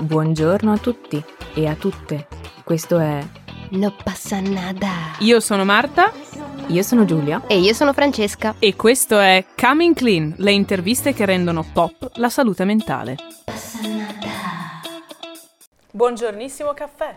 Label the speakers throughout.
Speaker 1: Buongiorno a tutti e a tutte. Questo è
Speaker 2: No passa nada.
Speaker 3: Io sono Marta
Speaker 1: Io sono Giulia.
Speaker 2: E io sono Francesca.
Speaker 3: e questo è Coming Clean, le interviste che rendono pop la salute mentale.
Speaker 4: Buongiornissimo caffè.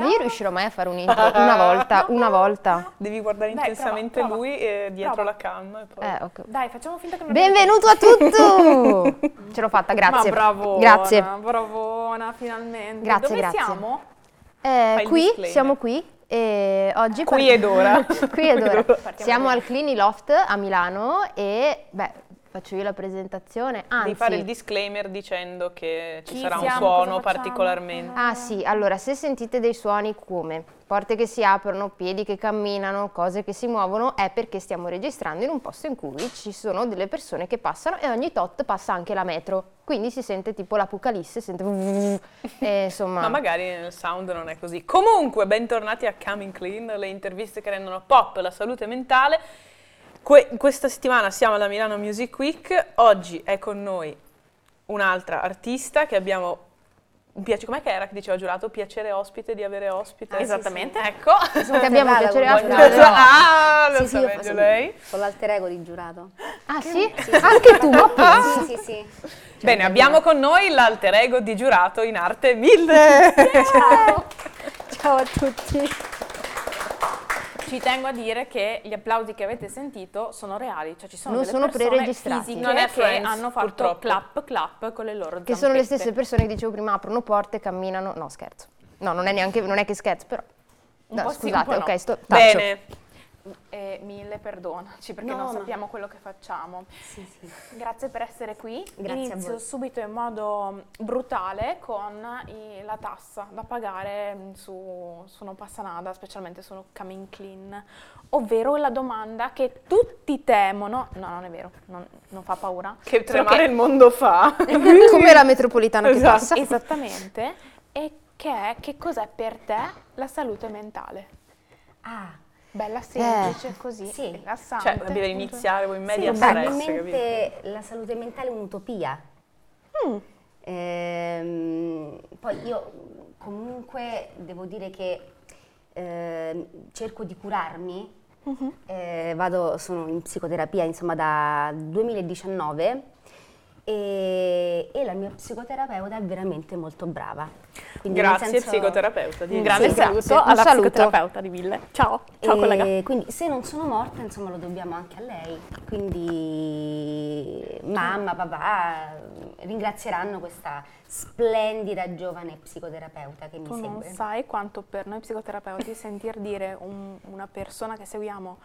Speaker 2: Ma io riuscirò mai a fare un intro una volta, una volta.
Speaker 4: Devi guardare
Speaker 5: Dai,
Speaker 4: intensamente
Speaker 5: prova, prova.
Speaker 4: lui e dietro
Speaker 5: Prova.
Speaker 4: la cam. E poi...
Speaker 2: Eh, ok.
Speaker 5: Dai, facciamo finta che non
Speaker 2: Benvenuto a tutti! Ce l'ho fatta, grazie.
Speaker 5: Ma bravona,
Speaker 2: Grazie.
Speaker 5: bravona, finalmente.
Speaker 2: Grazie,
Speaker 5: Dove
Speaker 2: grazie.
Speaker 5: siamo?
Speaker 2: Eh, qui, siamo qui e oggi...
Speaker 4: Qui
Speaker 2: par-
Speaker 4: ed ora.
Speaker 2: qui ed ora. Siamo al Clini Loft a Milano e, beh, faccio io la presentazione. Anzi,
Speaker 4: Devi fare il disclaimer dicendo che ci sarà un
Speaker 5: siamo,
Speaker 4: suono
Speaker 5: cosa facciamo?
Speaker 4: particolarmente.
Speaker 2: Ah sì, allora se sentite dei suoni come porte che si aprono, piedi che camminano, cose che si muovono, è perché stiamo registrando in un posto in cui ci sono delle persone che passano e ogni tot passa anche la metro. Quindi si sente tipo l'apocalisse, sente e insomma
Speaker 4: Ma magari nel sound non è così. Comunque, bentornati a Coming Clean, le interviste che rendono pop la salute mentale. Que- questa settimana siamo alla Milano Music Week. Oggi è con noi un'altra artista che abbiamo. un piace- com'è che era che diceva giurato? Piacere ospite di avere ospite.
Speaker 5: Esattamente.
Speaker 4: Ecco.
Speaker 2: che abbiamo piacere a
Speaker 4: Buongiorno. Ah, lo
Speaker 6: Sì,
Speaker 4: sa
Speaker 6: sì, io
Speaker 4: meglio lei.
Speaker 6: con l'alter ego di giurato.
Speaker 2: Ah sì? Anche tu, ma pensi?
Speaker 6: Sì, sì, sì.
Speaker 4: Bene, abbiamo con noi l'alter ego di giurato in arte mille.
Speaker 6: Ciao a tutti.
Speaker 5: Ci tengo a dire che gli applausi che avete sentito sono reali, cioè ci sono
Speaker 2: Non
Speaker 5: delle
Speaker 2: sono
Speaker 5: persone
Speaker 2: preregistrati.
Speaker 5: fisiche
Speaker 4: Non è
Speaker 5: che
Speaker 4: Friends,
Speaker 5: hanno fatto
Speaker 4: purtroppo.
Speaker 5: clap clap con le loro
Speaker 2: Che sono le
Speaker 5: zampette.
Speaker 2: stesse persone che dicevo prima, aprono porte, camminano. No, scherzo. No, non è neanche, non è che scherzo, però.
Speaker 5: Un
Speaker 2: No,
Speaker 5: sì,
Speaker 2: scusate,
Speaker 5: no.
Speaker 2: ok, sto, taccio.
Speaker 4: Bene.
Speaker 5: Eh, mille perdonaci perché
Speaker 6: No,
Speaker 5: non
Speaker 6: ma-
Speaker 5: sappiamo quello che facciamo.
Speaker 6: Sì, sì.
Speaker 5: Grazie per essere qui.
Speaker 6: Grazie a
Speaker 5: Inizio
Speaker 6: voi.
Speaker 5: subito in modo brutale con i- la tassa da pagare mm, su, su Non Passa Nada, specialmente su Coming Clean, ovvero la domanda che tutti temono, no non è vero, non, non fa paura,
Speaker 4: Che tremare il mondo fa.
Speaker 2: Come la metropolitana che
Speaker 4: Esatto.
Speaker 2: passa.
Speaker 5: esattamente, e che è che cos'è per te la salute mentale?
Speaker 6: Ah,
Speaker 5: Bella semplice, così,
Speaker 6: sì.
Speaker 5: rilassante.
Speaker 4: Cioè, deve iniziare in media
Speaker 6: sì,
Speaker 4: stress,
Speaker 6: la salute mentale è un'utopia. Ehm, poi io comunque devo dire che ehm, cerco di curarmi. Eh, vado, sono in psicoterapia insomma da 2019 e, e la mia psicoterapeuta è veramente molto brava. Quindi
Speaker 4: Grazie,
Speaker 6: senso-
Speaker 4: psicoterapeuta. di
Speaker 5: Un grande
Speaker 2: Sì,
Speaker 5: saluto
Speaker 2: grazie. Un
Speaker 5: alla
Speaker 2: saluto.
Speaker 5: psicoterapeuta di Ville. Ciao, ciao
Speaker 6: E
Speaker 5: collega.
Speaker 6: Quindi se non sono morta, insomma, lo dobbiamo anche a lei. Quindi mamma, papà ringrazieranno questa splendida giovane psicoterapeuta che mi
Speaker 5: Tu non
Speaker 6: segue.
Speaker 5: sai quanto per noi psicoterapeuti sentir dire un- una persona che seguiamo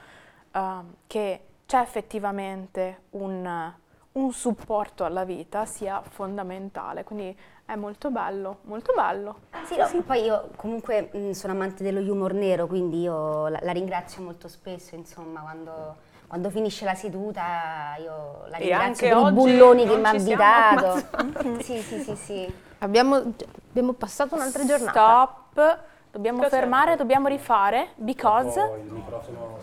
Speaker 5: ehm, che c'è effettivamente un, un supporto alla vita sia fondamentale. Quindi è molto bello, molto bello.
Speaker 6: Sì, no, poi io comunque mh, sono amante dello humor nero, quindi io la, la ringrazio molto spesso, insomma, quando, quando finisce la seduta io la ringrazio per i bulloni che mi ha invitato. sì, sì, sì, sì.
Speaker 2: Abbiamo, abbiamo passato un'altra giornata.
Speaker 5: Stop, dobbiamo fermare, dobbiamo rifare, because
Speaker 7: il microfono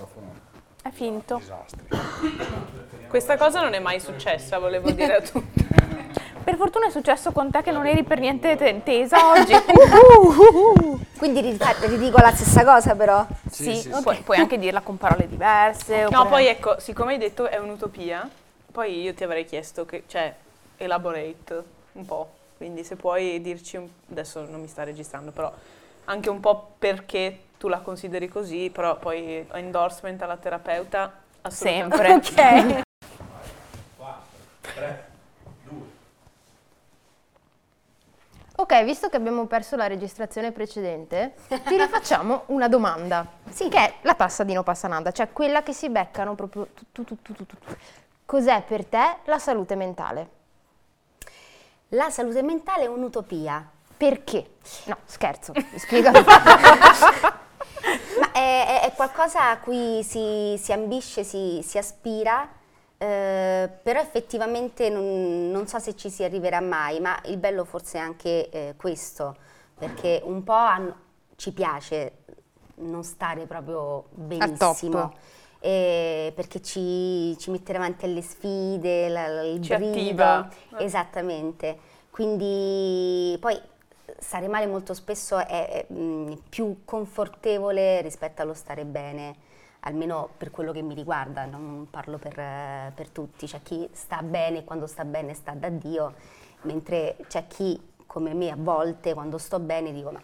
Speaker 5: è finto.
Speaker 4: Questa cosa non è mai successa, volevo dire a tutti.
Speaker 5: Per fortuna è successo con te che non eri per niente te- tesa oggi.
Speaker 6: Quindi ri- ridico la stessa cosa però.
Speaker 5: sì, puoi, puoi anche dirla con parole diverse.
Speaker 4: No,
Speaker 5: oppure-
Speaker 4: poi ecco, siccome hai detto è un'utopia, poi io ti avrei chiesto che, cioè, elaborate un po'. Quindi se puoi dirci, un- adesso non mi sta registrando, però anche un po' perché tu la consideri così, però poi endorsement alla terapeuta.
Speaker 5: Sempre. ok.
Speaker 2: Ok, visto che abbiamo perso la registrazione precedente, ti rifacciamo una domanda. Sì. Che è la tassa di no passa nada, cioè quella che si beccano proprio tu, tu, tu, tu, tu, tu. Cos'è per te la salute mentale?
Speaker 6: La salute mentale è un'utopia.
Speaker 2: Perché? No, scherzo, spiegami.
Speaker 6: Ma è, è- qualcosa a cui si, si ambisce, si, si aspira, eh, però effettivamente non, non so se ci si arriverà mai, ma il bello forse è anche eh, questo, perché un po' hanno- ci piace non stare proprio benissimo. eh, perché ci, ci mette davanti alle sfide, la- la- il
Speaker 4: Ci
Speaker 6: brivido.
Speaker 4: attiva.
Speaker 6: Esattamente. Quindi poi stare male molto spesso è, è, mh, più confortevole rispetto allo stare bene, almeno per quello che mi riguarda, non parlo per, eh, per tutti, c'è chi sta bene e quando sta bene sta da Dio, mentre c'è chi come me a volte quando sto bene dico ma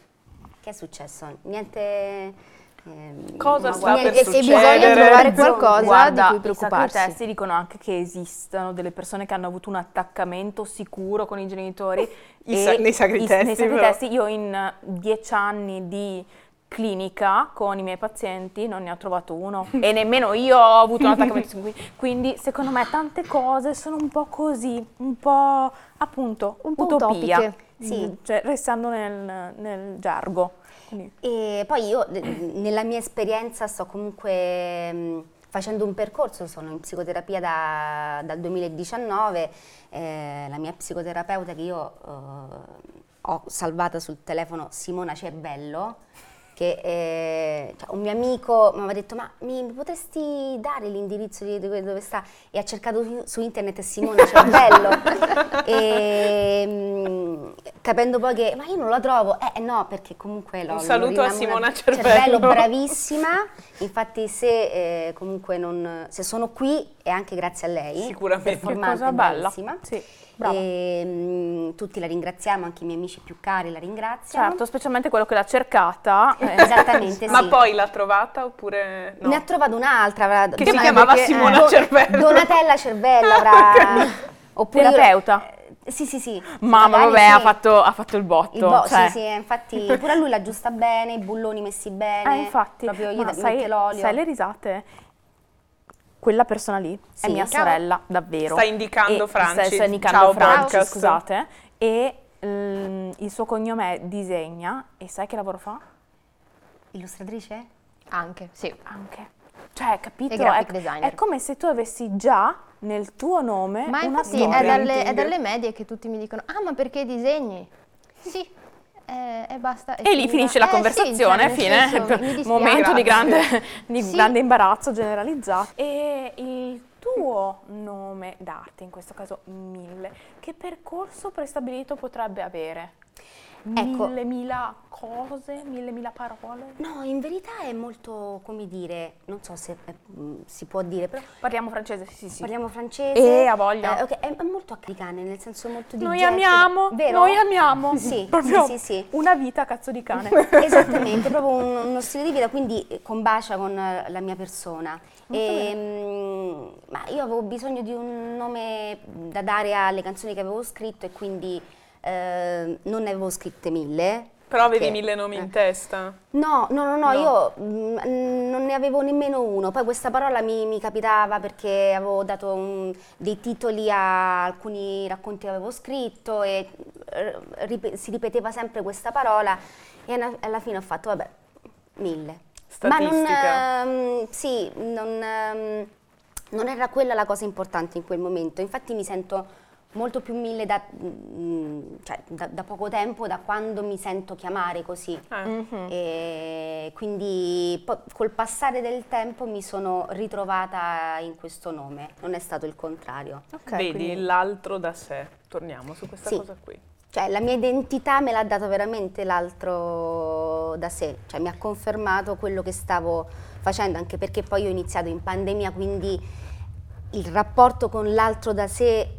Speaker 6: che è successo? Niente... ehm,
Speaker 4: Cosa sta per
Speaker 2: se
Speaker 4: succedere?
Speaker 2: bisogna trovare qualcosa
Speaker 5: Guarda,
Speaker 2: di cui
Speaker 5: i
Speaker 2: preoccuparsi.
Speaker 5: sacri testi dicono anche che esistono delle persone che hanno avuto un attaccamento sicuro con i genitori.
Speaker 4: I
Speaker 5: e
Speaker 4: sa- nei sacri
Speaker 5: i-
Speaker 4: testi,
Speaker 5: nei sacri testi io in dieci anni di clinica con i miei pazienti non ne ho trovato uno e nemmeno io ho avuto un attaccamento. Quindi secondo me tante cose sono un po' così, un po' appunto
Speaker 2: Un po'
Speaker 5: utopia.
Speaker 2: utopiche.
Speaker 6: Sì.
Speaker 5: Mm, Cioè, restando nel, nel gergo. Quindi-
Speaker 6: E poi io nella mia esperienza sto comunque mh, facendo un percorso, sono in psicoterapia da- dal 2019, eh, la mia psicoterapeuta che io eh, ho salvata sul telefono, Simona Cervello, che eh, cioè, un mio amico mi aveva detto ma mi potresti dare l'indirizzo di dove, dove sta? E ha cercato su, su internet Simona Cervello e mh, capendo poi che ma io non la trovo, eh no perché comunque l'ho
Speaker 4: Un saluto a Simona Cervello.
Speaker 6: bravissima, infatti se eh, comunque non, se sono qui è anche grazie a lei,
Speaker 4: Sicuramente. Che
Speaker 5: cosa bella. Sì.
Speaker 6: E, mh, tutti la ringraziamo, anche i miei amici più cari la ringraziano.
Speaker 5: Certo, specialmente quello che l'ha cercata. eh,
Speaker 6: Esattamente,
Speaker 4: Ma
Speaker 6: sì.
Speaker 4: poi l'ha trovata oppure no?
Speaker 6: Ne ha trovato un'altra. avrà-
Speaker 4: Che si
Speaker 6: ma
Speaker 4: chiamava
Speaker 6: perché-
Speaker 4: Simona
Speaker 6: Do-
Speaker 4: Cervello.
Speaker 6: Donatella Cervello avrà... Oppure io-
Speaker 5: Terapeuta.
Speaker 6: eh, sì, sì, sì.
Speaker 5: Mamma,
Speaker 6: Magari
Speaker 5: vabbè,
Speaker 6: sì.
Speaker 5: ha, fatto, ha fatto il botto.
Speaker 6: Il bo-
Speaker 5: cioè.
Speaker 6: Sì, sì, infatti pure a lui la giusta bene, i bulloni messi bene.
Speaker 5: Eh, infatti,
Speaker 6: Proprio io
Speaker 5: ma
Speaker 6: da-
Speaker 5: sai,
Speaker 6: l'olio.
Speaker 5: sai le risate? Quella persona lì è
Speaker 6: Sì,
Speaker 5: mia
Speaker 6: ciao.
Speaker 5: sorella, davvero.
Speaker 4: Sta indicando
Speaker 5: E-
Speaker 4: Franci.
Speaker 5: Sta, sta indicando
Speaker 4: Ciao,
Speaker 5: Franci,
Speaker 4: podcast.
Speaker 5: scusate. E mm, il suo cognome è Disegna. E sai che lavoro fa?
Speaker 6: Illustratrice?
Speaker 2: Anche, sì.
Speaker 5: Anche. Cioè, capito? È, è come se tu avessi già nel tuo nome
Speaker 2: Ma
Speaker 5: una
Speaker 2: infatti
Speaker 5: storia.
Speaker 2: è dalle, è dalle medie che tutti mi dicono, ah ma perché disegni? Sì, eh, e basta.
Speaker 5: E lì
Speaker 2: finita.
Speaker 5: finisce la
Speaker 2: Eh, sì,
Speaker 5: conversazione,
Speaker 2: cioè,
Speaker 5: fine,
Speaker 2: senso,
Speaker 5: momento di, grande, di
Speaker 2: Sì.
Speaker 5: grande imbarazzo generalizzato. E il tuo nome d'arte, in questo caso Mille, che percorso prestabilito potrebbe avere?
Speaker 6: Ecco.
Speaker 5: Mille, mila cose, mille, mila parole?
Speaker 6: No, in verità è molto, come dire, non so se eh, mh, si può dire, però
Speaker 5: Parliamo francese, sì, sì.
Speaker 6: parliamo francese.
Speaker 5: Eh, ha voglia.
Speaker 6: Eh, ok, è, è molto africana, nel senso molto di
Speaker 5: Noi
Speaker 6: gesto,
Speaker 5: amiamo,
Speaker 6: vero?
Speaker 5: noi amiamo.
Speaker 6: Sì,
Speaker 5: Proprio
Speaker 6: sì, sì, sì.
Speaker 5: una vita cazzo di cane.
Speaker 6: Esattamente, proprio un- uno stile di vita, quindi eh, combacia con eh, la mia persona. E, mm, ma io avevo bisogno di un nome da dare alle canzoni che avevo scritto e quindi eh, non ne avevo scritte mille.
Speaker 4: Però avevi
Speaker 6: perché-
Speaker 4: mille nomi
Speaker 6: eh.
Speaker 4: in testa.
Speaker 6: No, no, no, no,
Speaker 4: No.
Speaker 6: io mm, non ne avevo nemmeno uno. Poi questa parola mi, mi capitava perché avevo dato un- dei titoli a alcuni racconti che avevo scritto e eh, rip- si ripeteva sempre questa parola e alla, alla fine ho fatto, vabbè, mille. Ma non,
Speaker 4: Statistica.
Speaker 6: ehm, sì, non, ehm, non era quella la cosa importante in quel momento. Infatti mi sento molto più mille da, mm, cioè, da- da poco tempo, da quando mi sento chiamare così.
Speaker 4: Eh.
Speaker 6: E quindi po- col passare del tempo mi sono ritrovata in questo nome, non è stato il contrario.
Speaker 5: Ok,
Speaker 4: Vedi
Speaker 5: quindi-
Speaker 4: l'altro da sé. Torniamo su questa
Speaker 6: Sì.
Speaker 4: cosa qui.
Speaker 6: Cioè la mia identità me l'ha dato veramente l'altro da sé, cioè mi ha confermato quello che stavo facendo, anche perché poi ho iniziato in pandemia, quindi il rapporto con l'altro da sé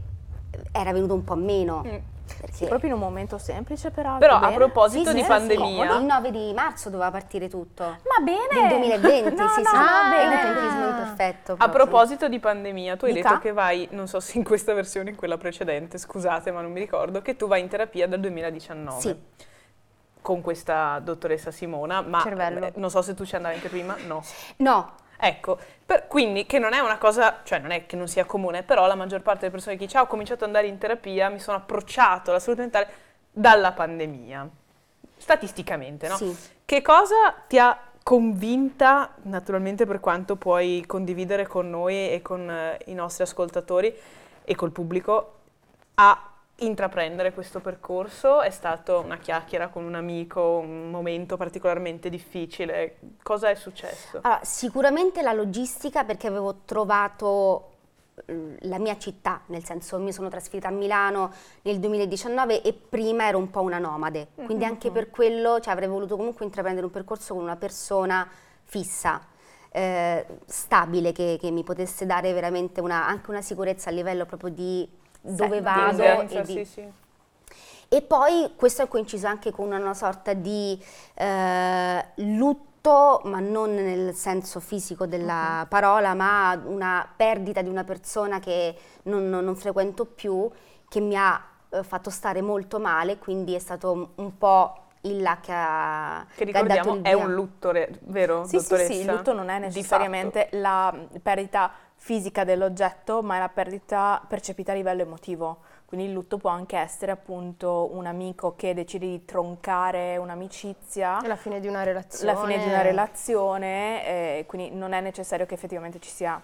Speaker 6: era venuto un po' meno.
Speaker 4: Mm.
Speaker 6: Perché
Speaker 5: Proprio in un momento semplice, peraltro.
Speaker 4: Però a
Speaker 5: bene.
Speaker 4: proposito
Speaker 6: Sì,
Speaker 4: di
Speaker 6: sì,
Speaker 4: pandemia,
Speaker 6: il 9 di marzo doveva partire tutto.
Speaker 5: Ma bene!
Speaker 6: Del 2020,
Speaker 5: No,
Speaker 6: sì,
Speaker 5: no,
Speaker 6: sì, è
Speaker 5: bene.
Speaker 6: un tempismo imperfetto.
Speaker 4: a
Speaker 6: proprio.
Speaker 4: proposito di pandemia, tu hai
Speaker 5: Dica.
Speaker 4: detto che vai, non so se in questa versione o in quella precedente, scusate ma non mi ricordo, che tu vai in terapia dal 2019.
Speaker 6: Sì.
Speaker 4: Con questa dottoressa Simona, ma
Speaker 2: Cervello.
Speaker 4: eh, non so se tu ci andavi anche prima, no.
Speaker 6: No,
Speaker 4: Ecco, per- quindi che non è una cosa, cioè non è che non sia comune, però la maggior parte delle persone che dice "Ah, ho cominciato ad andare in terapia, mi sono approcciato alla salute mentale dalla pandemia. Statisticamente, no?
Speaker 6: Sì.
Speaker 4: Che cosa ti ha convinta, naturalmente per quanto puoi condividere con noi e con eh, i nostri ascoltatori e col pubblico, a intraprendere questo percorso? È stato una chiacchiera con un amico, un momento particolarmente difficile? Cosa è successo?
Speaker 6: Allora, sicuramente la logistica perché avevo trovato la mia città, nel senso mi sono trasferita a Milano nel 2019 e prima ero un po' una nomade, quindi anche per quello cioè, avrei voluto comunque intraprendere un percorso con una persona fissa, eh, stabile, che, che mi potesse dare veramente una, anche una sicurezza a livello proprio di dove vado e di,
Speaker 4: sì, sì.
Speaker 6: e poi questo è coinciso anche con una sorta di eh, lutto, ma non nel senso fisico della parola, ma una perdita di una persona che non, non- non frequento più, che mi ha eh, fatto stare molto male, quindi è stato un- po' il là che ha,
Speaker 4: Che
Speaker 6: che
Speaker 4: ricordiamo
Speaker 6: il
Speaker 4: è un lutto, re- vero,
Speaker 5: Sì, sì,
Speaker 4: dottoressa?
Speaker 5: sì, il lutto non è necessariamente la perdita fisica dell'oggetto, ma è la perdita percepita a livello emotivo. Quindi il lutto può anche essere appunto un amico che decide di troncare un'amicizia,
Speaker 2: La fine di una relazione.
Speaker 5: la fine di una relazione, e quindi non è necessario che effettivamente ci sia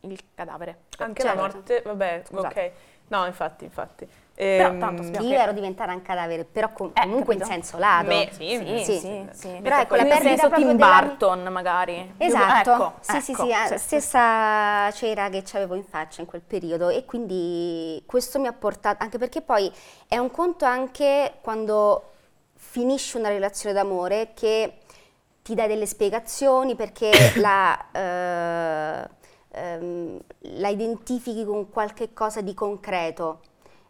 Speaker 5: il cadavere.
Speaker 4: Anche
Speaker 6: Certo.
Speaker 4: la morte, vabbè,
Speaker 5: Scusate.
Speaker 4: ok. No, infatti, infatti.
Speaker 5: Però
Speaker 4: Ehm,
Speaker 5: tanto spiamo-
Speaker 6: Io ero diventata un cadavere, però com-
Speaker 5: Eh,
Speaker 6: comunque in
Speaker 5: capito.
Speaker 6: senso lato.
Speaker 4: Me- sì,
Speaker 5: Sì,
Speaker 6: Sì.
Speaker 5: sì, sì.
Speaker 6: Però ecco, la perdita
Speaker 5: senso
Speaker 6: proprio
Speaker 5: Tim
Speaker 6: della-
Speaker 5: Burton magari.
Speaker 6: Esatto,
Speaker 5: Ecco,
Speaker 6: sì, sì,
Speaker 5: ecco,
Speaker 6: sì,
Speaker 5: sì, sì.
Speaker 6: stessa cera che avevo in faccia in quel periodo e quindi questo mi ha portato, anche perché poi è un conto anche quando finisci una relazione d'amore che ti dai delle spiegazioni perché la, eh, ehm, la identifichi con qualche cosa di concreto.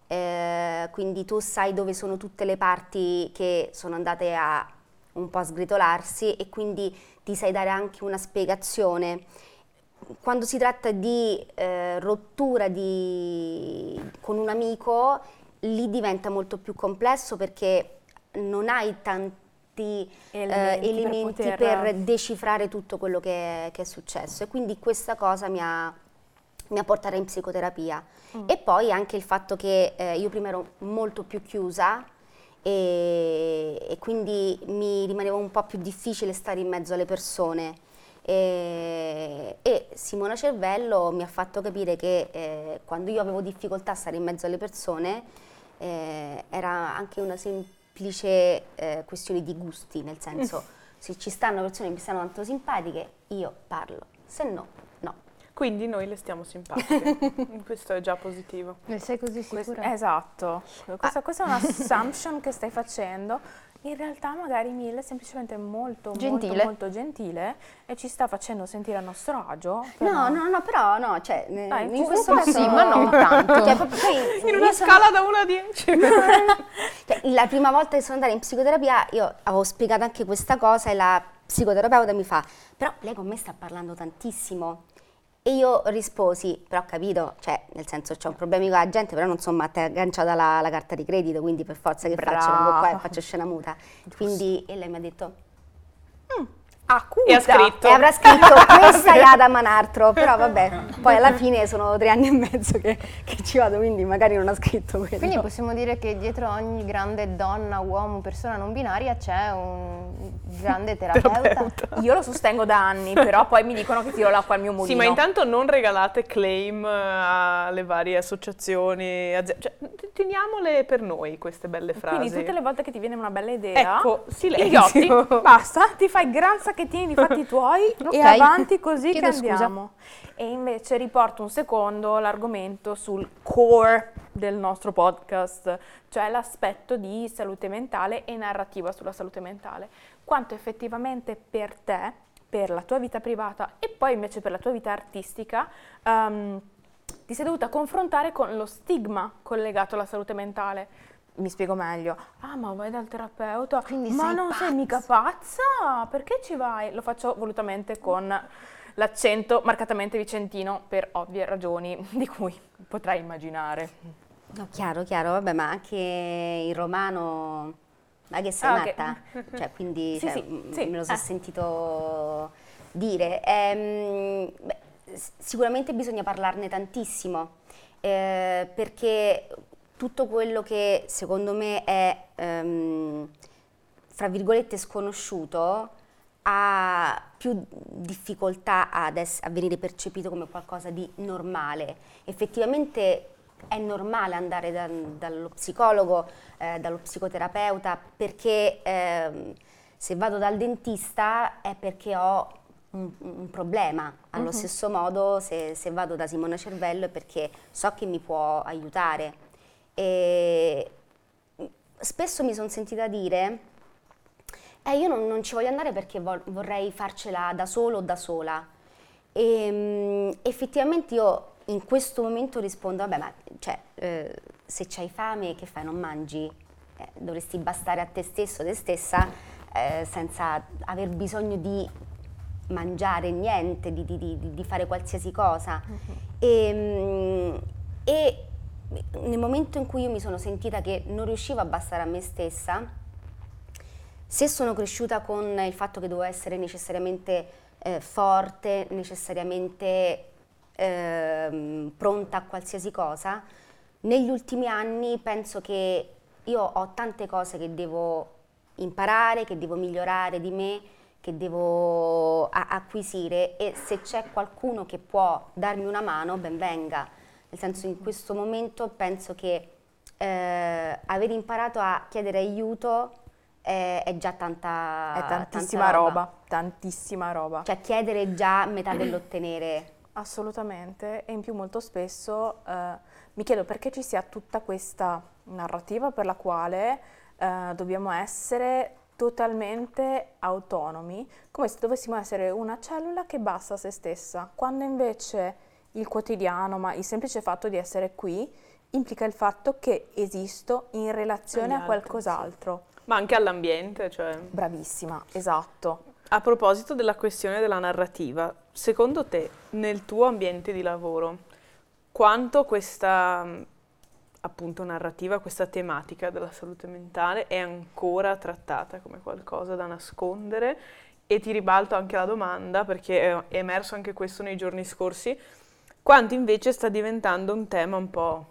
Speaker 6: Eh, quindi tu sai dove sono tutte le parti che sono andate a un po' a sgretolarsi e quindi ti sai dare anche una spiegazione. Quando si tratta di eh, rottura di- con un amico, lì diventa molto più complesso perché non hai tanti eh,
Speaker 5: Elementi per
Speaker 6: elementi per,
Speaker 5: poter-
Speaker 6: decifrare tutto quello che è, che è successo e quindi questa cosa mi ha, mi ha portato in psicoterapia. E poi anche il fatto che eh, io prima ero molto più chiusa e, e quindi mi rimaneva un po' più difficile stare in mezzo alle persone. E, e Simona Cervello mi ha fatto capire che eh, quando io avevo difficoltà a stare in mezzo alle persone eh, era anche una semplice eh, questione di gusti, nel senso se ci stanno persone che mi stanno tanto simpatiche io parlo, se no.
Speaker 4: Quindi noi le stiamo simpatiche. Questo è già positivo.
Speaker 2: Ne sei così
Speaker 5: Questo-
Speaker 2: sicura?
Speaker 5: esatto, questa, questa è un'assumption che stai facendo. In realtà magari Mille è semplicemente molto,
Speaker 2: Gentile.
Speaker 5: molto, molto gentile e ci sta facendo sentire a nostro agio.
Speaker 6: No,
Speaker 5: però-
Speaker 6: no, no, però no, cioè,
Speaker 5: Dai,
Speaker 6: in questo caso
Speaker 2: sì, ma non tanto.
Speaker 6: Cioè, proprio poi
Speaker 4: In una
Speaker 6: sono-
Speaker 4: scala da 1 a 10.
Speaker 6: cioè, la prima volta che sono andata in psicoterapia io avevo spiegato anche questa cosa e la psicoterapeuta mi fa, però lei con me sta parlando tantissimo. E io risposi, però ho capito, cioè nel senso c'ho un problema con la gente, però non sono matta agganciata alla, alla carta di credito, quindi per forza che faccio, vengo qua e
Speaker 5: Brava.
Speaker 6: faccio scena muta. Quindi, e lei mi ha detto,
Speaker 5: Acuta.
Speaker 4: E ha scritto.
Speaker 6: e avrà scritto questa è Adam Manartro, però vabbè, poi alla fine sono tre anni e mezzo che, che ci vado, quindi magari non ha scritto quello.
Speaker 2: Quindi possiamo dire che dietro ogni grande donna, uomo, persona non binaria c'è un grande terapeuta.
Speaker 5: Io lo sostengo da anni, però poi mi dicono che tiro l'acqua al mio mulino.
Speaker 4: Sì, ma intanto non regalate claim eh, alle varie associazioni, azi- cioè, teniamole per noi queste belle frasi.
Speaker 5: Quindi tutte le volte che ti viene una bella idea,
Speaker 4: Ecco, silenzio.
Speaker 5: Inghiotti, basta, ti fai gran sacchettini di fatti tuoi
Speaker 2: Ok.
Speaker 5: e avanti così
Speaker 2: Chiedo
Speaker 5: che
Speaker 2: scusa.
Speaker 5: andiamo. E invece riporto un secondo l'argomento sul core del nostro podcast, cioè l'aspetto di salute mentale e narrativa sulla salute mentale. Quanto effettivamente per te, per la tua vita privata e poi invece per la tua vita artistica, ehm, ti sei dovuta confrontare con lo stigma collegato alla salute mentale. Mi spiego meglio. Ah, ma vai dal terapeuta?
Speaker 2: Quindi
Speaker 5: ma
Speaker 2: sei
Speaker 5: non sei mica pazza? Perché ci vai? Lo faccio volutamente con l'accento marcatamente vicentino per ovvie ragioni di cui potrai immaginare.
Speaker 6: No, chiaro, chiaro, vabbè, ma anche in romano, ma che sei
Speaker 5: Ah,
Speaker 6: matta? Cioè, quindi
Speaker 5: Sì,
Speaker 6: cioè,
Speaker 5: sì,
Speaker 6: m-
Speaker 5: sì,
Speaker 6: me lo sono
Speaker 5: eh.
Speaker 6: sentito dire. Ehm, beh, sicuramente bisogna parlarne tantissimo, eh, perché tutto quello che secondo me è, ehm, fra virgolette, sconosciuto, ha più difficoltà ad ess- a venire percepito come qualcosa di normale. Effettivamente è normale andare da- dallo psicologo, eh, dallo psicoterapeuta, perché ehm, se vado dal dentista è perché ho un, un problema. Allo stesso modo se, se vado da Simona Cervello è perché so che mi può aiutare. E spesso mi sono sentita dire, eh, io non, non ci voglio andare perché vol- vorrei farcela da solo o da sola. E mm, effettivamente io in questo momento rispondo, vabbè, ma cioè, eh, se c'hai fame, che fai? Non mangi? Eh, dovresti bastare a te stesso, te stessa, eh, senza aver bisogno di mangiare niente, di, di- di- di fare qualsiasi cosa. E, mm, e nel momento in cui io mi sono sentita che non riuscivo a bastare a me stessa, se sono cresciuta con il fatto che dovevo essere necessariamente eh, forte, necessariamente ehm, pronta a qualsiasi cosa, negli ultimi anni penso che io ho tante cose che devo imparare, che devo migliorare di me, che devo acquisire e se c'è qualcuno che può darmi una mano, ben venga. Nel senso in questo momento penso che eh, aver imparato a chiedere aiuto è, è già tanta,
Speaker 5: È
Speaker 6: tanta
Speaker 5: tantissima roba, tantissima roba.
Speaker 6: Cioè chiedere è già metà dell'ottenere.
Speaker 5: Assolutamente, e in più molto spesso eh, mi chiedo perché ci sia tutta questa narrativa per la quale eh, dobbiamo essere totalmente autonomi, come se dovessimo essere una cellula che basta a se stessa, quando invece il quotidiano, ma il semplice fatto di essere qui, implica il fatto che esisto in relazione a qualcos'altro.
Speaker 4: Ma anche all'ambiente, cioè...
Speaker 5: Bravissima, esatto.
Speaker 4: A proposito della questione della narrativa, secondo te, nel tuo ambiente di lavoro, quanto questa appunto narrativa, questa tematica della salute mentale è ancora trattata come qualcosa da nascondere? E ti ribalto anche la domanda, perché è emerso anche questo nei giorni scorsi, quanto invece sta diventando un tema un po'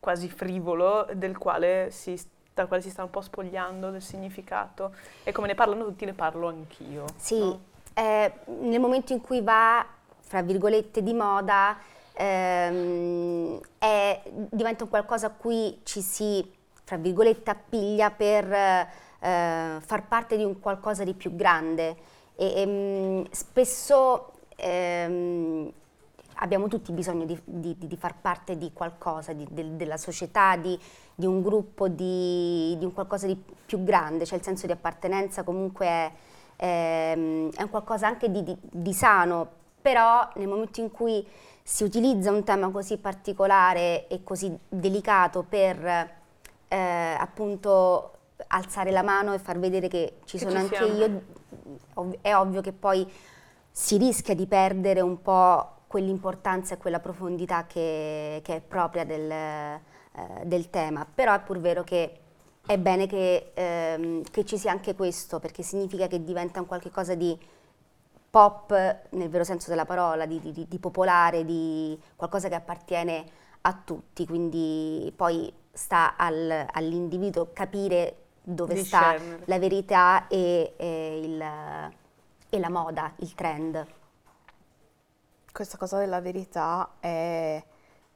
Speaker 4: quasi frivolo, del quale si, dal quale si sta un po' spogliando del significato. E come ne parlano tutti, ne parlo anch'io.
Speaker 6: Sì,
Speaker 4: no?
Speaker 6: eh, nel momento in cui va, fra virgolette, di moda, ehm, è- diventa un qualcosa a cui ci si, fra virgolette, appiglia per eh, far parte di un qualcosa di più grande. E, ehm, spesso ehm, abbiamo tutti bisogno di, di- di far parte di qualcosa, di- del- della società, di, di un gruppo, di, di un qualcosa di più grande, cioè il senso di appartenenza comunque è, ehm, è un qualcosa anche di, di- di sano, però nel momento in cui si utilizza un tema così particolare e così delicato per eh, appunto alzare la mano e far vedere che ci
Speaker 4: Che
Speaker 6: sono
Speaker 4: ci
Speaker 6: anche
Speaker 4: siamo.
Speaker 6: io, ov- è ovvio che poi si rischia di perdere un po' quell'importanza e quella profondità che, che è propria del, eh, del tema, però è pur vero che è bene che, ehm, che ci sia anche questo, perché significa che diventa un qualche cosa di pop nel vero senso della parola, di, di- di popolare, di qualcosa che appartiene a tutti, quindi poi sta al- all'individuo capire dove sta
Speaker 4: Discernere.
Speaker 6: la verità e, e il- e la moda, il trend.
Speaker 5: Questa cosa della verità è,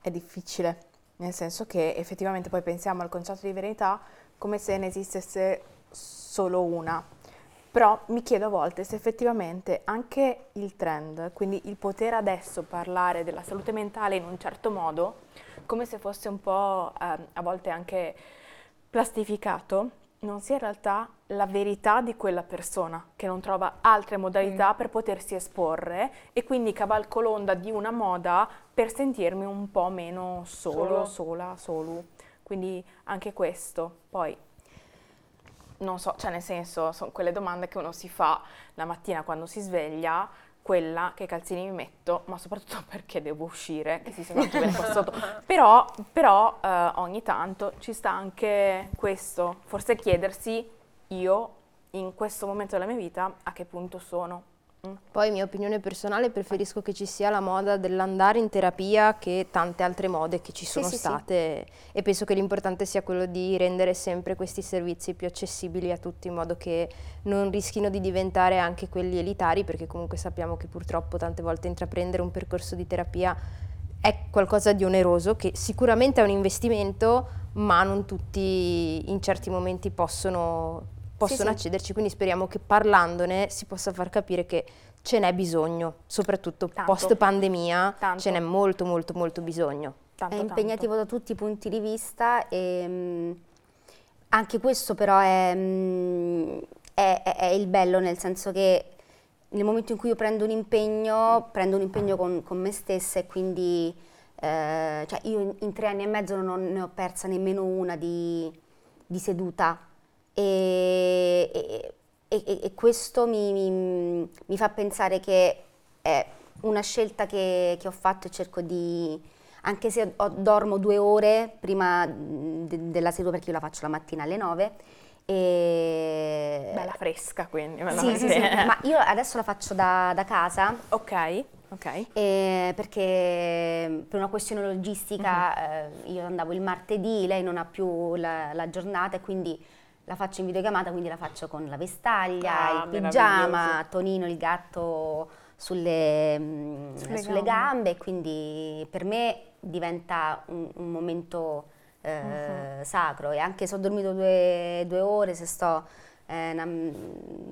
Speaker 5: è difficile, nel senso che effettivamente poi pensiamo al concetto di verità come se ne esistesse solo una. Però mi chiedo a volte se effettivamente anche il trend, quindi il poter adesso parlare della salute mentale in un certo modo, come se fosse un po' ehm, a volte anche plastificato, non sia in realtà la verità di quella persona che non trova altre modalità per potersi esporre e quindi cavalco l'onda di una moda per sentirmi un po' meno
Speaker 4: Solo.
Speaker 5: solo, sola, solo. Quindi anche questo. Poi non so, cioè nel senso, sono quelle domande che uno si fa la mattina quando si sveglia, quella che calzini mi metto, ma soprattutto perché devo uscire, che si sente bene qua sotto. Però, però eh, ogni tanto ci sta anche questo, forse chiedersi io in questo momento della mia vita a che punto sono.
Speaker 2: Poi, mia opinione personale, preferisco che ci sia la moda dell'andare in terapia che tante altre mode che ci sono
Speaker 6: sì, sì.
Speaker 2: state e penso che l'importante sia quello di rendere sempre questi servizi più accessibili a tutti in modo che non rischino di diventare anche quelli elitari perché comunque sappiamo che purtroppo tante volte intraprendere un percorso di terapia è qualcosa di oneroso che sicuramente è un investimento ma non tutti in certi momenti possono possono
Speaker 6: sì.
Speaker 2: accederci, quindi speriamo che parlandone si possa far capire che ce n'è bisogno, soprattutto
Speaker 5: Tanto.
Speaker 2: post pandemia,
Speaker 5: Tanto.
Speaker 2: ce n'è molto molto molto bisogno.
Speaker 5: Tanto,
Speaker 6: È
Speaker 5: tanto.
Speaker 6: impegnativo da tutti i punti di vista e mm, anche questo però è, mm, è- è- è il bello, nel senso che nel momento in cui io prendo un impegno, prendo un impegno con, con me stessa e quindi eh, cioè io in, in tre anni e mezzo non ne ho persa nemmeno una di, di seduta e, e- e- e questo mi, mi- mi fa pensare che è una scelta che, che ho fatto e cerco di, anche se ho- dormo due ore prima de- della seduta perché io la faccio la mattina alle 9 e
Speaker 5: Bella fresca quindi. bella
Speaker 6: sì, sì, sì, ma io adesso la faccio da, da casa
Speaker 5: Ok, ok.
Speaker 6: eh, perché per una questione logistica eh, io andavo il martedì, lei non ha più la, la giornata e quindi la faccio in videochiamata, quindi la faccio con la vestaglia,
Speaker 5: Ah,
Speaker 6: il pigiama. Tonino, il gatto sulle, mm,
Speaker 5: Sulle
Speaker 6: sulle
Speaker 5: gambe.
Speaker 6: gambe e quindi per me diventa un, un momento eh, sacro e anche se ho dormito due, due ore, se sto eh, na-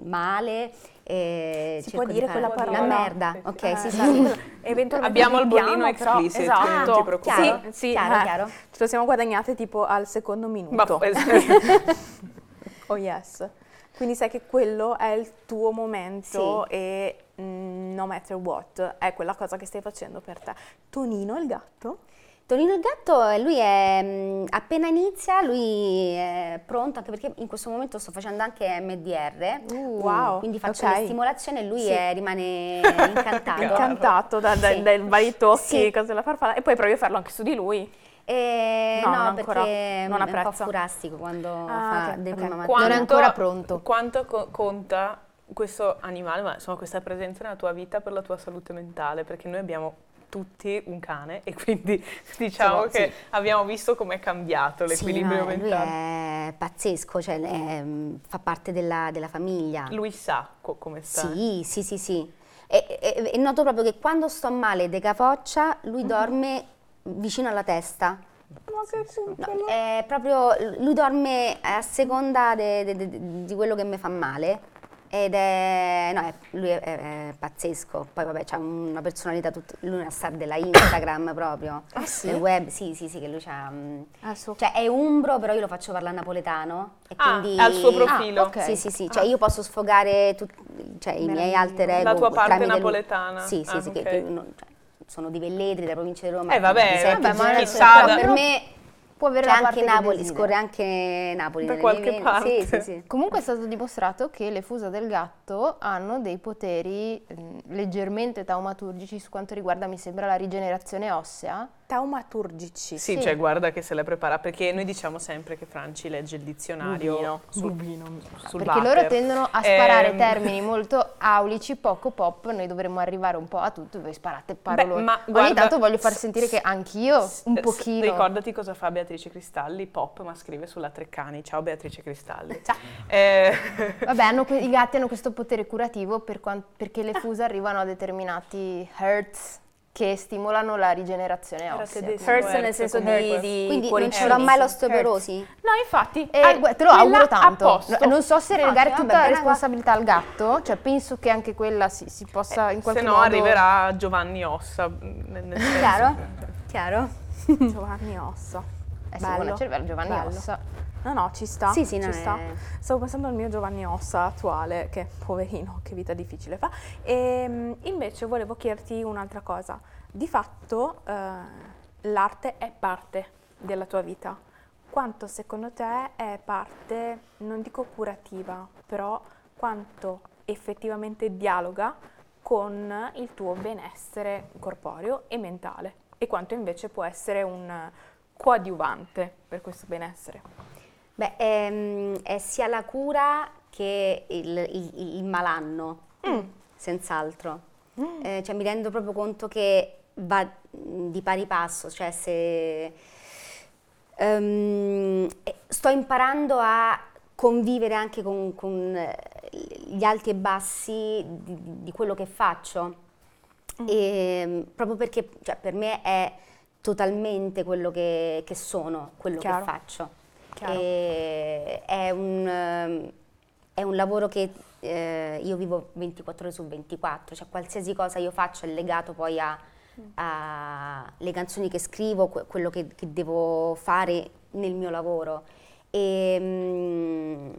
Speaker 6: male, eh,
Speaker 5: Si può
Speaker 6: di
Speaker 5: dire
Speaker 6: fare
Speaker 5: quella parola?
Speaker 6: una merda, ok,
Speaker 5: Eh,
Speaker 6: sì, sì,
Speaker 4: Abbiamo il bollino explicit,
Speaker 5: esatto.
Speaker 4: non ti preoccupare.
Speaker 6: Chiaro,
Speaker 5: Sì, sì,
Speaker 6: chiaro,
Speaker 5: eh,
Speaker 6: chiaro.
Speaker 5: Ce lo siamo guadagnate tipo al secondo
Speaker 4: Ma
Speaker 5: minuto. Oh yes. Quindi sai che quello è il tuo momento e mm, no matter what è quella cosa che stai facendo per te. Tonino il gatto?
Speaker 6: Tonino il gatto, eh, lui è mm, appena inizia, lui è pronto anche perché in questo momento sto facendo anche MDR.
Speaker 5: Uh, wow,
Speaker 6: Quindi faccio
Speaker 5: ok.
Speaker 6: le stimolazioni e lui
Speaker 5: Sì.
Speaker 6: è- rimane incantato.
Speaker 5: Incantato da- da-
Speaker 6: Sì.
Speaker 5: dai vari tocchi,
Speaker 6: Sì.
Speaker 5: cose della farfalla e poi provi a farlo anche su di lui.
Speaker 6: E
Speaker 5: No,
Speaker 6: no,
Speaker 5: non
Speaker 6: perché
Speaker 5: ancora, non
Speaker 6: è un po' furastico quando
Speaker 5: Ah,
Speaker 6: fa
Speaker 5: ok,
Speaker 6: dei
Speaker 5: ok.
Speaker 6: prima
Speaker 2: Non è ancora pronto.
Speaker 4: Quanto co- conta questo animale, ma insomma questa presenza nella tua vita per la tua salute mentale? Perché noi abbiamo tutti un cane e quindi diciamo
Speaker 6: Sì,
Speaker 4: che
Speaker 6: sì.
Speaker 4: abbiamo visto com'è cambiato
Speaker 6: Sì,
Speaker 4: l'equilibrio
Speaker 6: no, lui
Speaker 4: mentale.
Speaker 6: è pazzesco, cioè, è, mm, fa parte della, della famiglia.
Speaker 4: Lui sa co- come sta.
Speaker 6: Sì, sì, sì, sì. E, e- e noto proprio che quando sto male de capoccia, lui
Speaker 5: Mhm.
Speaker 6: dorme vicino alla testa.
Speaker 5: Ma che
Speaker 6: No, è proprio, lui dorme a seconda di quello che mi fa male ed è, no, è- lui è, è- pazzesco. Poi vabbè, c'ha una personalità, tut- lui è una star della Instagram proprio.
Speaker 5: Ah, sì?
Speaker 6: Del web, sì, sì, sì, che lui c'ha... mm,
Speaker 5: Ah, su-
Speaker 6: Cioè è umbro, però io lo faccio parlare napoletano. E
Speaker 4: Ah,
Speaker 6: quindi...
Speaker 4: ha il suo profilo.
Speaker 2: Ah, ok.
Speaker 6: Sì, sì, sì, cioè io posso sfogare tut- cioè, i miei alter ego
Speaker 4: La tua parte
Speaker 6: tramite lui.
Speaker 4: napoletana.
Speaker 6: Sì, sì,
Speaker 4: Ah,
Speaker 6: sì,
Speaker 4: ok.
Speaker 6: che, che non- cioè, sono di Velletri, della provincia di Roma.
Speaker 4: Eh, vabbè, vabbè, ma chissà,
Speaker 6: però per me
Speaker 2: Può avere
Speaker 6: c'è
Speaker 2: la
Speaker 6: anche Napoli, scorre anche Napoli
Speaker 4: Da
Speaker 6: nelle
Speaker 4: qualche
Speaker 6: mie
Speaker 4: parte.
Speaker 6: Sì, sì, sì.
Speaker 2: Comunque è stato dimostrato che le fusa del gatto hanno dei poteri mm, leggermente taumaturgici su quanto riguarda, mi sembra, la rigenerazione ossea.
Speaker 5: Taumaturgici.
Speaker 4: Sì,
Speaker 2: Sì.
Speaker 4: cioè guarda che se le prepara, perché noi diciamo sempre che Franci legge il dizionario
Speaker 5: Bubino,
Speaker 4: sul,
Speaker 5: bubino.
Speaker 4: sul
Speaker 2: Perché
Speaker 4: water.
Speaker 2: loro tendono a sparare
Speaker 4: Ehm,
Speaker 2: termini molto aulici, poco pop, noi dovremmo arrivare un po' a tutto, voi sparate paroloni.
Speaker 4: ma
Speaker 2: Ogni
Speaker 4: guarda,
Speaker 2: tanto voglio far
Speaker 4: s-
Speaker 2: sentire che anch'io un
Speaker 4: S-
Speaker 2: pochino...
Speaker 4: Ricordati cosa fa Beatrice Cristalli, pop, ma scrive sulla Treccani. Ciao Beatrice Cristalli. Eh,
Speaker 2: Vabbè, hanno que- i gatti hanno questo potere curativo per quan- perché le fuse arrivano a determinati hertz che stimolano la rigenerazione
Speaker 4: Era
Speaker 2: ossea.
Speaker 5: Hertz nel senso di, di
Speaker 6: Quindi non ce l'ho mai l'osteoporosi?
Speaker 5: No, infatti.
Speaker 2: E
Speaker 5: ah,
Speaker 2: gu- te lo auguro tanto. No- non so se relegare
Speaker 6: vabbè,
Speaker 2: tutta la responsabilità al gatto, cioè penso che anche quella si, si possa in qualche
Speaker 4: se no
Speaker 2: modo...
Speaker 4: arriverà Giovanni Ossa. mm, nel-
Speaker 6: Chiaro? Chiaro?
Speaker 5: Giovanni Ossa.
Speaker 2: Eh
Speaker 5: Bello,
Speaker 2: Giovanni
Speaker 5: bello.
Speaker 2: Ossa.
Speaker 5: No, no, ci sta.
Speaker 6: Sì, sì,
Speaker 5: ci
Speaker 6: no,
Speaker 5: sta.
Speaker 6: è-
Speaker 5: Stavo pensando al mio Giovanni Ossa attuale, che poverino, che vita difficile fa. E invece volevo chiederti un'altra cosa. Di fatto eh, l'arte è parte della tua vita. Quanto secondo te è parte, non dico curativa, però quanto effettivamente dialoga con il tuo benessere corporeo e mentale e quanto invece può essere un coadiuvante per questo benessere?
Speaker 6: Beh, ehm, è sia la cura che il, il- il malanno, senz'altro. Eh, cioè, mi rendo proprio conto che va mh, di pari passo, cioè se ehm, eh, sto imparando a convivere anche con, con, eh, gli alti e bassi di, di quello che faccio. E, proprio perché cioè, per me è totalmente quello che, che sono, quello
Speaker 5: Chiaro.
Speaker 6: che faccio. È un, ehm, è un lavoro che eh, io vivo 24 ore su 24, cioè qualsiasi cosa io faccio è legato poi a, alle canzoni che scrivo, que- quello che, che devo fare nel mio lavoro. E, mm,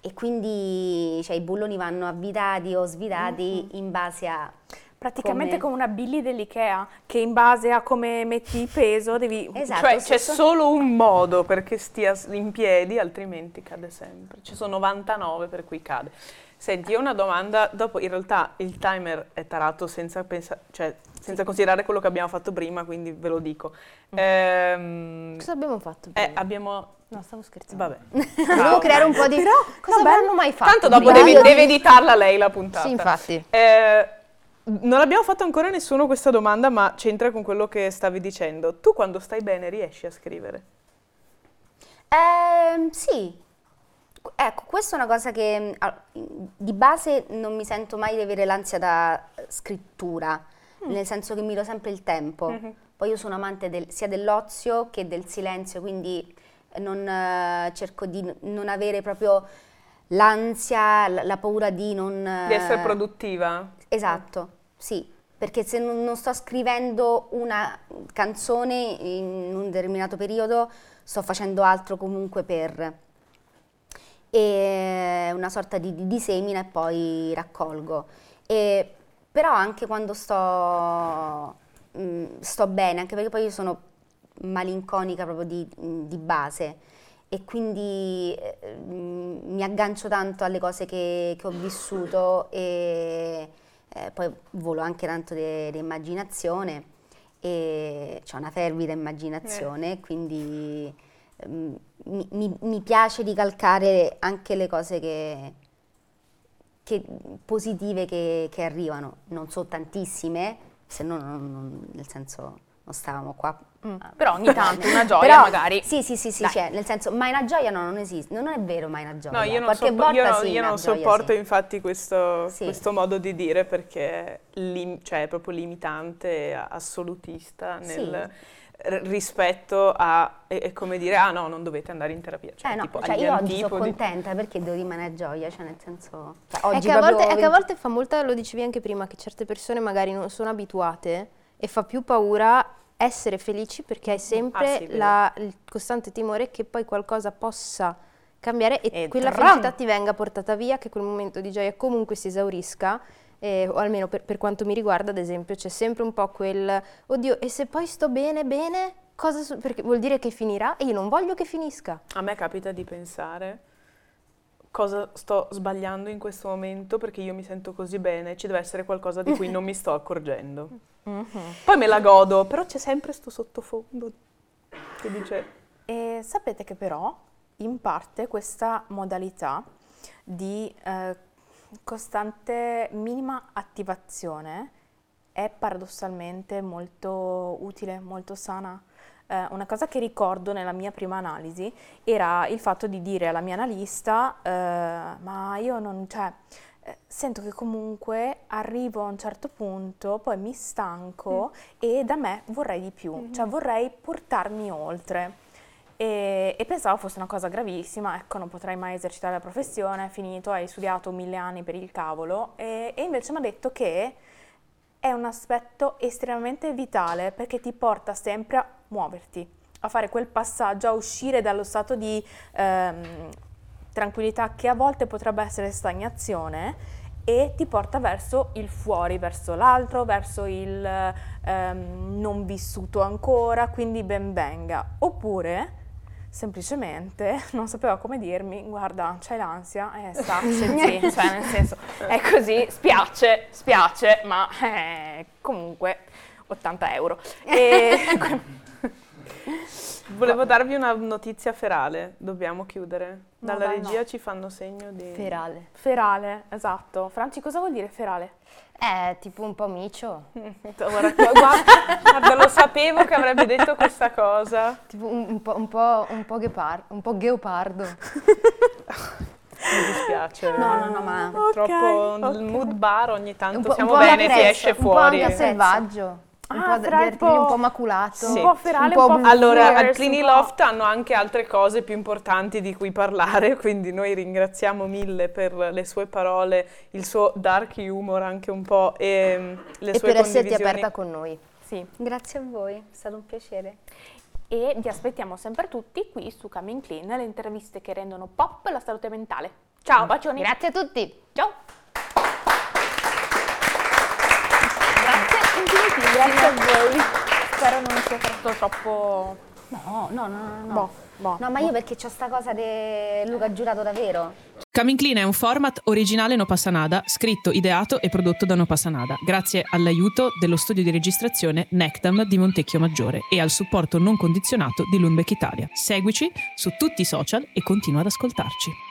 Speaker 6: e quindi cioè, i bulloni vanno avvitati o svitati in base a...
Speaker 5: Praticamente
Speaker 6: come-
Speaker 5: come una Billy dell'Ikea, che in base a come metti il peso devi...
Speaker 6: Esatto,
Speaker 4: cioè
Speaker 6: sì,
Speaker 4: c'è
Speaker 6: sì.
Speaker 4: solo un modo perché stia in piedi, altrimenti cade sempre. Ci sono 99 per cui cade. Senti, io ho una domanda, dopo in realtà il timer è tarato senza, pensa- cioè, senza considerare quello che abbiamo fatto prima, quindi ve lo dico. Ehm,
Speaker 2: Cosa abbiamo fatto?
Speaker 4: eh,
Speaker 2: prima?
Speaker 4: abbiamo...
Speaker 2: No, stavo scherzando.
Speaker 4: Vabbè.
Speaker 2: Volevo creare un po' di... Cosa
Speaker 5: no,
Speaker 2: avranno mai fatto?
Speaker 4: Tanto dopo deve, deve editarla lei la puntata.
Speaker 2: Sì, infatti.
Speaker 4: Eh, non abbiamo fatto ancora nessuno questa domanda, ma c'entra con quello che stavi dicendo. Tu quando stai bene riesci a scrivere?
Speaker 6: Ehm, sì, ecco, questa è una cosa che al- di base non mi sento mai di avere l'ansia da scrittura, nel senso che mi do sempre il tempo. Poi io sono amante del- sia dell'ozio che del silenzio, quindi non, eh, cerco di n- non avere proprio l'ansia, la, la paura di non...
Speaker 4: Di essere
Speaker 6: eh,
Speaker 4: produttiva?
Speaker 6: Esatto, sì, perché se non, sto scrivendo una canzone in un determinato periodo, sto facendo altro comunque per... E una sorta di, di, semina e poi raccolgo. E, però anche quando sto, mm, sto bene, anche perché poi io sono malinconica proprio di, di base e quindi eh, mm, mi aggancio tanto alle cose che, che ho vissuto e eh, poi volo anche tanto di immaginazione e ho una fervida immaginazione, quindi mm, mi, mi- mi piace ricalcare anche le cose che, che- positive che, che arrivano. Non so tantissime, se no non- non- nel senso non stavamo qua. a-
Speaker 5: Però ogni tanto una gioia
Speaker 6: Però,
Speaker 5: magari...
Speaker 6: Sì, sì, sì, sì, cioè, nel senso, mai una gioia no, non esiste, non è vero mai una gioia.
Speaker 4: No, io non,
Speaker 6: Qualche
Speaker 4: soppo-
Speaker 6: volta
Speaker 4: io non-
Speaker 6: sì,
Speaker 4: io non
Speaker 6: gioia,
Speaker 4: sopporto
Speaker 6: sì.
Speaker 4: infatti questo,
Speaker 6: Sì.
Speaker 4: questo modo di dire perché è, lim- cioè, è proprio limitante, e assolutista nel r- rispetto a, è, è come dire, ah no, non dovete andare in terapia. Cioè,
Speaker 6: Eh no,
Speaker 4: tipo,
Speaker 6: cioè io oggi sono contenta perché devo rimanere gioia, cioè nel senso... Cioè,
Speaker 2: È
Speaker 6: oggi
Speaker 2: che, a volte, è che a
Speaker 6: 20
Speaker 2: volte fa molta, lo dicevi anche prima, che certe persone magari non sono abituate e fa più paura essere felici perché hai sempre
Speaker 4: Ah,
Speaker 2: la- il costante timore che poi qualcosa possa cambiare e,
Speaker 5: E
Speaker 2: quella
Speaker 5: tram!
Speaker 2: felicità ti venga portata via, che quel momento di gioia comunque si esaurisca. eh, o almeno per, per quanto mi riguarda, ad esempio, c'è sempre un po' quel oddio, e se poi sto bene, bene, cosa su-" perché vuol dire che finirà e io non voglio che finisca.
Speaker 4: A me capita di pensare cosa sto sbagliando in questo momento perché io mi sento così bene, ci deve essere qualcosa di cui non mi sto accorgendo. Poi me la godo, però c'è sempre sto sottofondo che dice
Speaker 5: E sapete che però, in parte, questa modalità di eh, costante minima attivazione è paradossalmente molto utile, molto sana. Eh, una cosa che ricordo nella mia prima analisi era il fatto di dire alla mia analista, eh, ma io non, cioè, eh, sento che comunque arrivo a un certo punto, poi mi stanco e da me vorrei di più, cioè vorrei portarmi oltre. E, e pensavo fosse una cosa gravissima, ecco, non potrai mai esercitare la professione, è finito, hai studiato mille anni per il cavolo, e, e invece mi ha detto che è un aspetto estremamente vitale perché ti porta sempre a muoverti, a fare quel passaggio, a uscire dallo stato di ehm, tranquillità che a volte potrebbe essere stagnazione e ti porta verso il fuori, verso l'altro, verso il ehm, non vissuto ancora, quindi ben venga. Oppure semplicemente non sapeva come dirmi, guarda, c'hai l'ansia, eh, sta, sì, cioè nel senso, è così, spiace, spiace, ma eh, comunque 80 euro. E,
Speaker 4: Volevo darvi una notizia ferale, dobbiamo chiudere.
Speaker 5: No,
Speaker 4: Dalla
Speaker 5: dai,
Speaker 4: regia
Speaker 5: no.
Speaker 4: ci fanno segno di...
Speaker 2: Ferale.
Speaker 5: ferale, esatto. Franci, cosa vuol dire ferale?
Speaker 2: È tipo un po' micio,
Speaker 4: guarda, guarda, lo sapevo che avrebbe detto questa cosa.
Speaker 2: tipo un, un po', un po', un po' ghepar- un po' gheopardo.
Speaker 4: Mi dispiace.
Speaker 6: No, no, no, ma-
Speaker 4: Purtroppo
Speaker 5: Ok,
Speaker 4: il mood bar ogni tanto
Speaker 2: Un po',
Speaker 4: siamo
Speaker 2: un po'
Speaker 4: bene, ti esce
Speaker 2: Un po'
Speaker 4: fuori.
Speaker 2: anche selvaggio. Un
Speaker 5: Ah,
Speaker 2: po' divertirli,
Speaker 5: un
Speaker 2: un
Speaker 5: po'-
Speaker 2: maculato.
Speaker 5: un po' ferale,
Speaker 2: po'
Speaker 5: un po'.
Speaker 4: Allora, al
Speaker 5: un po'.
Speaker 4: Loft hanno anche altre cose più importanti di cui parlare, quindi noi ringraziamo mille per le sue parole, il suo dark humor anche un po' e mm, le
Speaker 2: e
Speaker 4: sue
Speaker 2: per esserti aperta con noi.
Speaker 5: Sì.
Speaker 6: Grazie a voi, è stato un piacere.
Speaker 5: E vi aspettiamo sempre tutti qui su Coming Clean, le interviste che rendono pop la salute mentale. Ciao, bacioni.
Speaker 2: Grazie a tutti.
Speaker 5: Ciao.
Speaker 6: Grazie a voi.
Speaker 5: Spero non sia stato troppo...
Speaker 6: No, no, no, no. no.
Speaker 5: Boh, boh,
Speaker 6: No, ma io perché c'ho sta cosa di Luca ha giurato davvero.
Speaker 3: Coming Clean è un format originale No Passanada, scritto, ideato e prodotto da No Passanada, grazie all'aiuto dello studio di registrazione Nectam di Montecchio Maggiore e al supporto non condizionato di Lundbeck Italia. Seguici su tutti i social e continua ad ascoltarci.